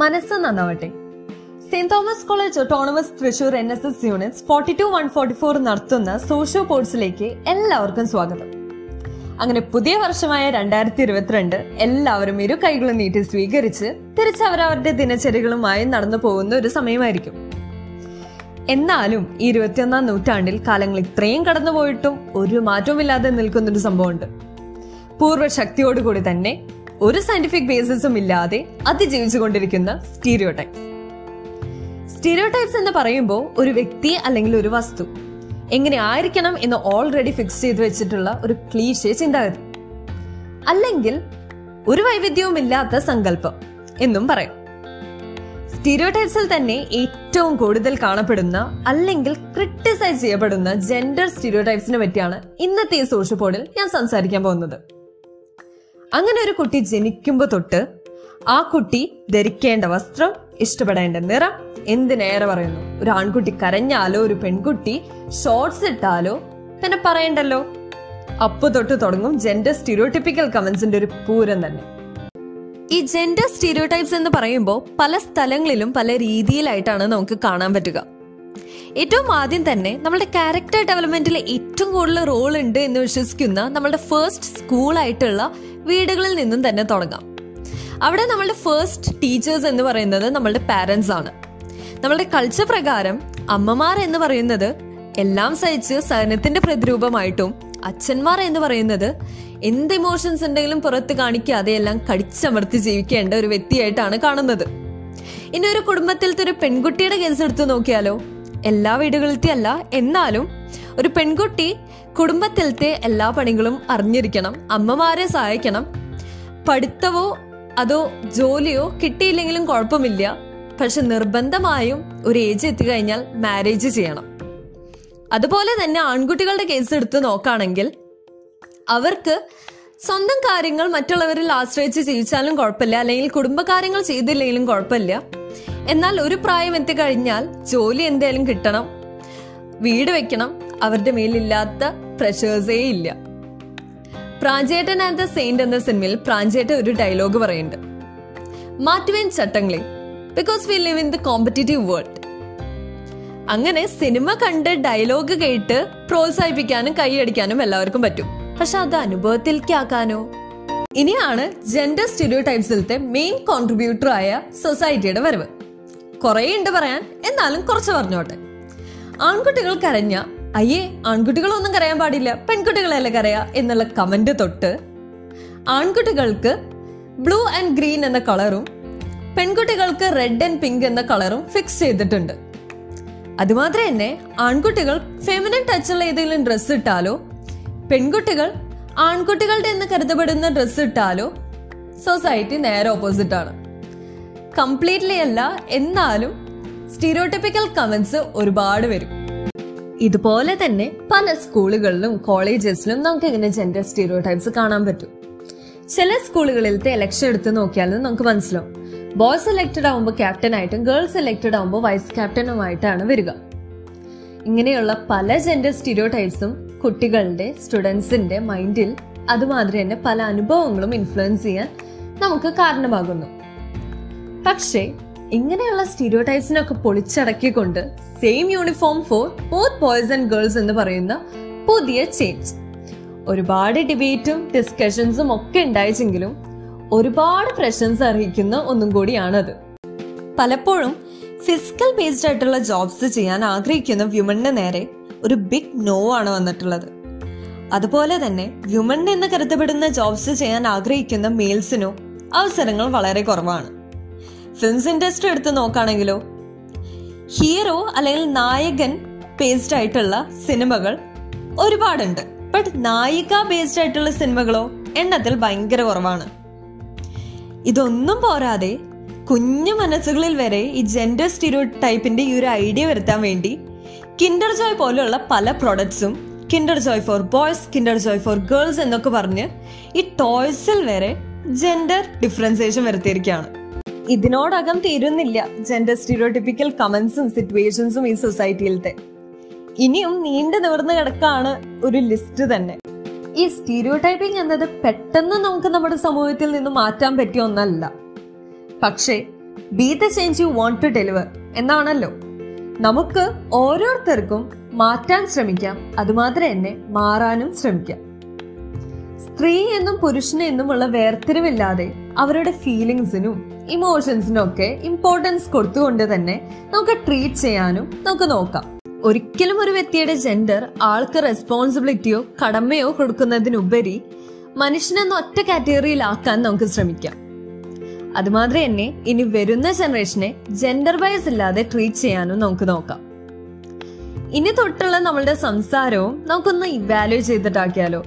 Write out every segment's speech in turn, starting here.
മനസ്സ് നന്നാവട്ടെ. Saint Thomas college autonomous Thrissur N S S unit forty two one forty four നടത്തുന്ന socio പോർട്സിലേക്ക് എല്ലാവർക്കും സ്വാഗതം. അങ്ങനെ പുതിയ വർഷമായ രണ്ടായിരത്തി ഇരുപത്തിരണ്ട് എല്ലാവരും ഇരു കൈകളും നീട്ടി സ്വീകരിച്ച് തിരിച്ചവരവരുടെ ദിനചര്യകളുമായി നടന്നു പോകുന്ന ഒരു സമയമായിരിക്കും. എന്നാലും ഈ ഇരുപത്തിയൊന്നാം നൂറ്റാണ്ടിൽ കാലങ്ങൾ ഇത്രയും കടന്നുപോയിട്ടും ഒരു മാറ്റവുമില്ലാതെ നിൽക്കുന്നൊരു സംഭവമുണ്ട്. പൂർവശക്തിയോടുകൂടി തന്നെ ഒരു സയന്റിഫിക് ബേസിസും ഇല്ലാതെ അതിജീവിച്ചുകൊണ്ടിരിക്കുന്ന സ്റ്റീരിയോ ടൈപ്സ് സ്റ്റീരിയോ ടൈപ്സ് എന്ന് പറയുമ്പോൾ ഒരു വ്യക്തി അല്ലെങ്കിൽ ഒരു വസ്തു. എങ്ങനെ ആയിരിക്കണം എന്ന് ഓൾറെഡി ഫിക്സ് ചെയ്ത് വെച്ചിട്ടുള്ള ഒരു ക്ലീശ ചിന്താഗതി. അല്ലെങ്കിൽ ഒരു വൈവിധ്യവും ഇല്ലാത്ത സങ്കല്പം എന്നും പറയും. സ്റ്റീരിയോടൈപ്സിൽ തന്നെ ഏറ്റവും കൂടുതൽ കാണപ്പെടുന്ന അല്ലെങ്കിൽ ക്രിട്ടിസൈസ് ചെയ്യപ്പെടുന്ന ജെൻഡർ സ്റ്റീരിയോടൈപ്സിനെ പറ്റിയാണ് ഇന്നത്തെ ഈ സോഷ്യൽ പോഡിൽ ഞാൻ സംസാരിക്കാൻ പോകുന്നത്. അങ്ങനെ ഒരു കുട്ടി ജനിക്കുമ്പോൾ തൊട്ട് ആ കുട്ടി ധരിക്കേണ്ട വസ്ത്രം ഇഷ്ടപ്പെടേണ്ട നിറം എന്തിനേറെ പറയുന്നു? ഒരു ആൺകുട്ടി കരഞ്ഞാലോ ഒരു പെൺകുട്ടി ഷോർട്സ് ഇട്ടാലോ പിന്നെ പറയണ്ടല്ലോ. അപ്പു തൊട്ട് തുടങ്ങും ജെൻഡർ സ്റ്റീരിയോടിപ്പിക്കൽ കമന്റ്സിന്റെ ഒരു പൂരം തന്നെ. ഈ ജെൻഡർ സ്റ്റീരിയോടൈപ്സ് എന്ന് പറയുമ്പോൾ പല സ്ഥലങ്ങളിലും പല രീതിയിലായിട്ടാണ് നമുക്ക് കാണാൻ പറ്റുക. ഏറ്റവും ആദ്യം തന്നെ നമ്മുടെ ക്യാരക്ടർ ഡെവലപ്മെന്റിൽ ഏറ്റവും കൂടുതൽ റോൾ ഉണ്ട് എന്ന് വിശ്വസിക്കുന്ന നമ്മുടെ ഫസ്റ്റ് സ്കൂളായിട്ടുള്ള വീടുകളിൽ നിന്നും തന്നെ തുടങ്ങാം. അവിടെ നമ്മളുടെ ഫസ്റ്റ് ടീച്ചേഴ്സ് എന്ന് പറയുന്നത് നമ്മളുടെ പാരൻസ് ആണ്. നമ്മളുടെ കൾച്ചർ പ്രകാരം അമ്മമാർ എന്ന് പറയുന്നത് എല്ലാം സഹിച്ച് സഹനത്തിന്റെ പ്രതിരൂപമായിട്ടും അച്ഛന്മാർ എന്ന് പറയുന്നത് എന്ത് ഇമോഷൻസ് ഉണ്ടെങ്കിലും പുറത്ത് കാണിക്കാതെ എല്ലാം കടിച്ചമർത്തി ജീവിക്കേണ്ട ഒരു വ്യക്തിയായിട്ടാണ് കാണുന്നത്. ഇനി ഒരു കുടുംബത്തിലത്തെ ഒരു പെൺകുട്ടിയുടെ കേസ് എടുത്തു നോക്കിയാലോ? എല്ലാ വീടുകളിലത്തെ അല്ല എന്നാലും ഒരു പെൺകുട്ടി കുടുംബത്തിലത്തെ എല്ലാ പണികളും അറിഞ്ഞിരിക്കണം. അമ്മമാരെ സഹായിക്കണം. പഠിത്തവോ അതോ ജോലിയോ കിട്ടിയില്ലെങ്കിലും കുഴപ്പമില്ല. പക്ഷെ നിർബന്ധമായും ഒരു ഏജ് എത്തിക്കഴിഞ്ഞാൽ മാരേജ് ചെയ്യണം. അതുപോലെ തന്നെ ആൺകുട്ടികളുടെ കേസ് എടുത്ത് നോക്കുകയാണെങ്കിൽ അവർക്ക് സ്വന്തം കാര്യങ്ങൾ മറ്റുള്ളവരിൽ ആശ്രയിച്ച് ജീവിച്ചാലും കുഴപ്പമില്ല. അല്ലെങ്കിൽ കുടുംബകാര്യങ്ങൾ ചെയ്തില്ലെങ്കിലും കുഴപ്പമില്ല. എന്നാൽ ഒരു പ്രായം എത്തിക്കഴിഞ്ഞാൽ ജോലി എന്തായാലും കിട്ടണം. വീട് വെക്കണം. അവരുടെ മേലില്ലാത്ത പ്രഷേഴ്സേ ഇല്ല. പ്രാഞ്ചേട്ടൻ ആൻഡ് ദ സെയിന്റ് എന്ന സിനിമയിൽ പ്രാഞ്ചേട്ടൻ ഒരു ഡയലോഗ് പറയുന്നുണ്ട്. മാറ്റുവേൻ ചട്ടങ്ങളെ because we live in the competitive world അങ്ങനെ സിനിമ കണ്ട് ഡയലോഗ് കേട്ട് പ്രോത്സാഹിപ്പിക്കാനും കൈയടിക്കാനും എല്ലാവർക്കും പറ്റും. പക്ഷെ അത് അനുഭവത്തിലേക്ക് ആക്കാനോ ഇനിയാണ് ജെൻഡർ സ്റ്റുഡിയോ ടൈപ്സിലത്തെ മെയിൻ കോൺട്രിബ്യൂട്ടർ ആയ സൊസൈറ്റിയുടെ വരവ്. കുറേ ഉണ്ട് പറയാൻ എന്നാലും കുറച്ച് പറഞ്ഞോട്ടെ. ആൺകുട്ടികൾ കരഞ്ഞ അയ്യേ ആൺകുട്ടികളൊന്നും കരയാൻ പാടില്ല പെൺകുട്ടികളല്ലേ കരയാ? എന്നുള്ള കമന്റ് തൊട്ട് ആൺകുട്ടികൾക്ക് ബ്ലൂ ആൻഡ് ഗ്രീൻ എന്ന കളറും പെൺകുട്ടികൾക്ക് റെഡ് ആൻഡ് പിങ്ക് എന്ന കളറും ഫിക്സ് ചെയ്തിട്ടുണ്ട്. അതുമാത്രം തന്നെ ആൺകുട്ടികൾ ഫെമിനൻ ടച്ചുള്ള ഏതെങ്കിലും ഡ്രസ്സ് ഇട്ടാലോ പെൺകുട്ടികൾ ആൺകുട്ടികളുടെ എന്ന് കരുതപ്പെടുന്ന ഡ്രസ്സ് ഇട്ടാലോ സൊസൈറ്റി നേരെ ഓപ്പോസിറ്റ് ആണ്. കംപ്ലീറ്റ്ലി അല്ല എന്നാലും സ്റ്റീരിയോട്ടിപ്പിക്കൽ കമന്റ്സ് ഒരുപാട് വരും. ഇതുപോലെ തന്നെ പല സ്കൂളുകളിലും കോളേജസിലും നമുക്ക് ഇങ്ങനെ ജെൻഡർ സ്റ്റീരിയോടൈപ്സ് കാണാൻ പറ്റും. ചില സ്കൂളുകളിലത്തെ ഇലക്ഷൻ എടുത്ത് നോക്കിയാൽ നമുക്ക് മനസ്സിലാവും. ബോയ്സ് സെലക്റ്റഡ് ആവുമ്പോൾ ക്യാപ്റ്റൻ ആയിട്ടും ഗേൾസ് സെലക്റ്റഡ് ആവുമ്പോൾ വൈസ് ക്യാപ്റ്റനുമായിട്ടാണ് വരിക. ഇങ്ങനെയുള്ള പല ജെൻഡർ സ്റ്റീരിയോടൈപ്സും കുട്ടികളുടെ സ്റ്റുഡൻസിന്റെ മൈൻഡിൽ അതുമാതിരി തന്നെ പല അനുഭവങ്ങളും ഇൻഫ്ലുവൻസ് ചെയ്യാൻ നമുക്ക് കാരണമാകുന്നു. പക്ഷേ ഇങ്ങനെയുള്ള സ്റ്റീരിയോ ടൈപ്സിനൊക്കെ പൊളിച്ചടക്കിക്കൊണ്ട് same uniform for both boys and girls എന്ന് പറയുന്ന പുതിയ ചേഞ്ച് ഒരുപാട് ഡിബേറ്റും ഡിസ്കഷൻസും ഒക്കെ ഉണ്ടായിച്ചെങ്കിലും ഒരുപാട് പ്രശ്നസ് അർഹിക്കുന്ന ഒന്നും കൂടിയാണത്. പലപ്പോഴും ഫിസിക്കൽ ബേസ്ഡ് ആയിട്ടുള്ള ജോബ്സ് ചെയ്യാൻ ആഗ്രഹിക്കുന്ന വ്യുമണിന് നേരെ ഒരു ബിഗ് നോ ആണ് വന്നിട്ടുള്ളത്. അതുപോലെ തന്നെ വ്യുമൺ എന്ന് കരുതപ്പെടുന്ന ജോബ്സ് ചെയ്യാൻ ആഗ്രഹിക്കുന്ന മെയിൽസിനോ അവസരങ്ങൾ വളരെ കുറവാണ്. ഫിലിംസ് ഇൻഡസ്ട്രി എടുത്ത് നോക്കുകയാണെങ്കിലോ ഹീറോ അല്ലെങ്കിൽ നായകൻ ബേസ്ഡ് ആയിട്ടുള്ള സിനിമകൾ ഒരുപാടുണ്ട്. ബട്ട് നായിക ബേസ്ഡ് ആയിട്ടുള്ള സിനിമകളോ എണ്ണത്തിൽ ഭയങ്കര കുറവാണ്. ഇതൊന്നും പോരാതെ കുഞ്ഞു മനസ്സുകളിൽ വരെ ഈ ജെൻഡർ സ്റ്റീരിയോ ടൈപ്പിന്റെ ഈ ഒരു ഐഡിയ വരുത്താൻ വേണ്ടി കിൻഡർ ജോയ് പോലെയുള്ള പല പ്രൊഡക്ട്സും Kinder Joy for boys Kinder Joy for girls എന്നൊക്കെ പറഞ്ഞ് ഈ ടോയ്സിൽ വരെ ജെൻഡർ ഡിഫറൻസിയേഷൻ വരുത്തിയിരിക്കുകയാണ്. ഇതിനോടകം തീരുന്നില്ല ജെൻഡർ സ്റ്റീരിയോടിപ്പിക്കൽ കമന്റ്സും സിറ്റുവേഷൻസും ഈ സൊസൈറ്റിയിലത്തെ ഇനിയും നീണ്ടു നിവർന്നു കിടക്കാണ് ഒരു ലിസ്റ്റ് തന്നെ. ഈ സ്റ്റീരിയോ ടൈപ്പിംഗ് എന്നത് പെട്ടെന്ന് നമുക്ക് നമ്മുടെ സമൂഹത്തിൽ നിന്ന് മാറ്റാൻ പറ്റിയ ഒന്നല്ല. പക്ഷേ be the change you want to deliver എന്നാണല്ലോ. നമുക്ക് ഓരോരുത്തർക്കും മാറ്റാൻ ശ്രമിക്കാം അതുമാത്രം തന്നെ മാറാനും ശ്രമിക്കാം. സ്ത്രീ എന്നും പുരുഷനെന്നുമുള്ള വേർതിരിവില്ലാതെ അവരുടെ ഫീലിങ്സിനും ഇമോഷൻസിനും ഒക്കെ ഇമ്പോർട്ടൻസ് കൊടുത്തുകൊണ്ട് തന്നെ നമുക്ക് ട്രീറ്റ് ചെയ്യാനും നമുക്ക് നോക്കാം. ഒരിക്കലും ഒരു വ്യക്തിയുടെ ജെൻഡർ ആൾക്ക് റെസ്പോൺസിബിലിറ്റിയോ കടമയോ കൊടുക്കുന്നതിനുപരി മനുഷ്യനെന്ന ഒറ്റ കാറ്റഗറിയിലാക്കാൻ നമുക്ക് ശ്രമിക്കാം. അതുമാതിരി തന്നെ ഇനി വരുന്ന ജനറേഷനെ ജെൻഡർ വൈസ് ഇല്ലാതെ ട്രീറ്റ് ചെയ്യാനും നമുക്ക് നോക്കാം. ഇനി തൊട്ടുള്ള നമ്മളുടെ സംസാരവും നമുക്കൊന്ന് ഇവാലുവേറ്റ് ചെയ്തിട്ടാക്കിയാലോ?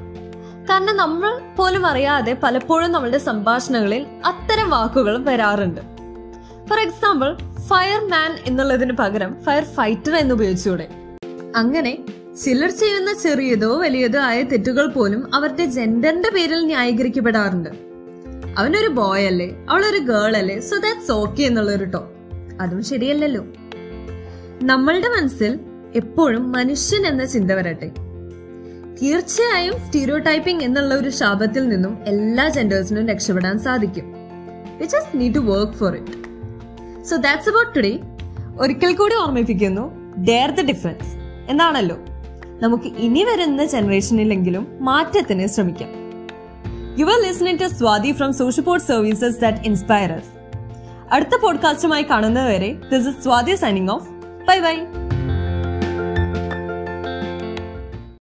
കാരണം നമ്മൾ പോലും അറിയാതെ പലപ്പോഴും നമ്മളുടെ സംഭാഷണങ്ങളിൽ അത്തരം വാക്കുകൾ വരാറുണ്ട്. ഫോർ എക്സാമ്പിൾ ഫയർമാൻ എന്നുള്ളതിന് പകരം ഫയർ ഫൈറ്റർ എന്ന് ഉപയോഗിച്ചൂടെ. അങ്ങനെ ചിലർ ചെയ്യുന്ന ചെറിയതോ വലിയതോ ആയ തെറ്റുകൾ പോലും അവരുടെ ജെൻഡറിന്റെ പേരിൽ ന്യായീകരിക്കപ്പെടാറുണ്ട്. അവനൊരു ബോയ് അല്ലേ അവളൊരു ഗേൾ അല്ലേ സോ ദാറ്റ്സ് ഓക്കെ എന്നുള്ളൊരു ടോ അതും ശരിയല്ലല്ലോ. നമ്മളുടെ മനസ്സിൽ എപ്പോഴും മനുഷ്യൻ എന്ന ചിന്ത വരട്ടെ. തീർച്ചയായും സ്റ്റീരിയോ ടൈപ്പിംഗ് എന്നുള്ള ഒരു ശാപത്തിൽ നിന്നും എല്ലാ ജെൻഡേഴ്സിനും രക്ഷപ്പെടാൻ സാധിക്കും. We just need to work for it so that's about today ഒരിക്കൽ കൂടി ഓർമ്മിപ്പിക്കുന്നു ഡെയർ ദ ഡിഫറൻസ് എന്നാണല്ലോ. നമുക്ക് ഇനി വരുന്ന ജനറേഷനിലെങ്കിലും മാറ്റത്തിന് ശ്രമിക്കാം. You are listening to Swathi from social services that inspire അടുത്ത പോഡ്കാസ്റ്റുമായി കാണുന്നതുവരെ this is Swathi signing off bye bye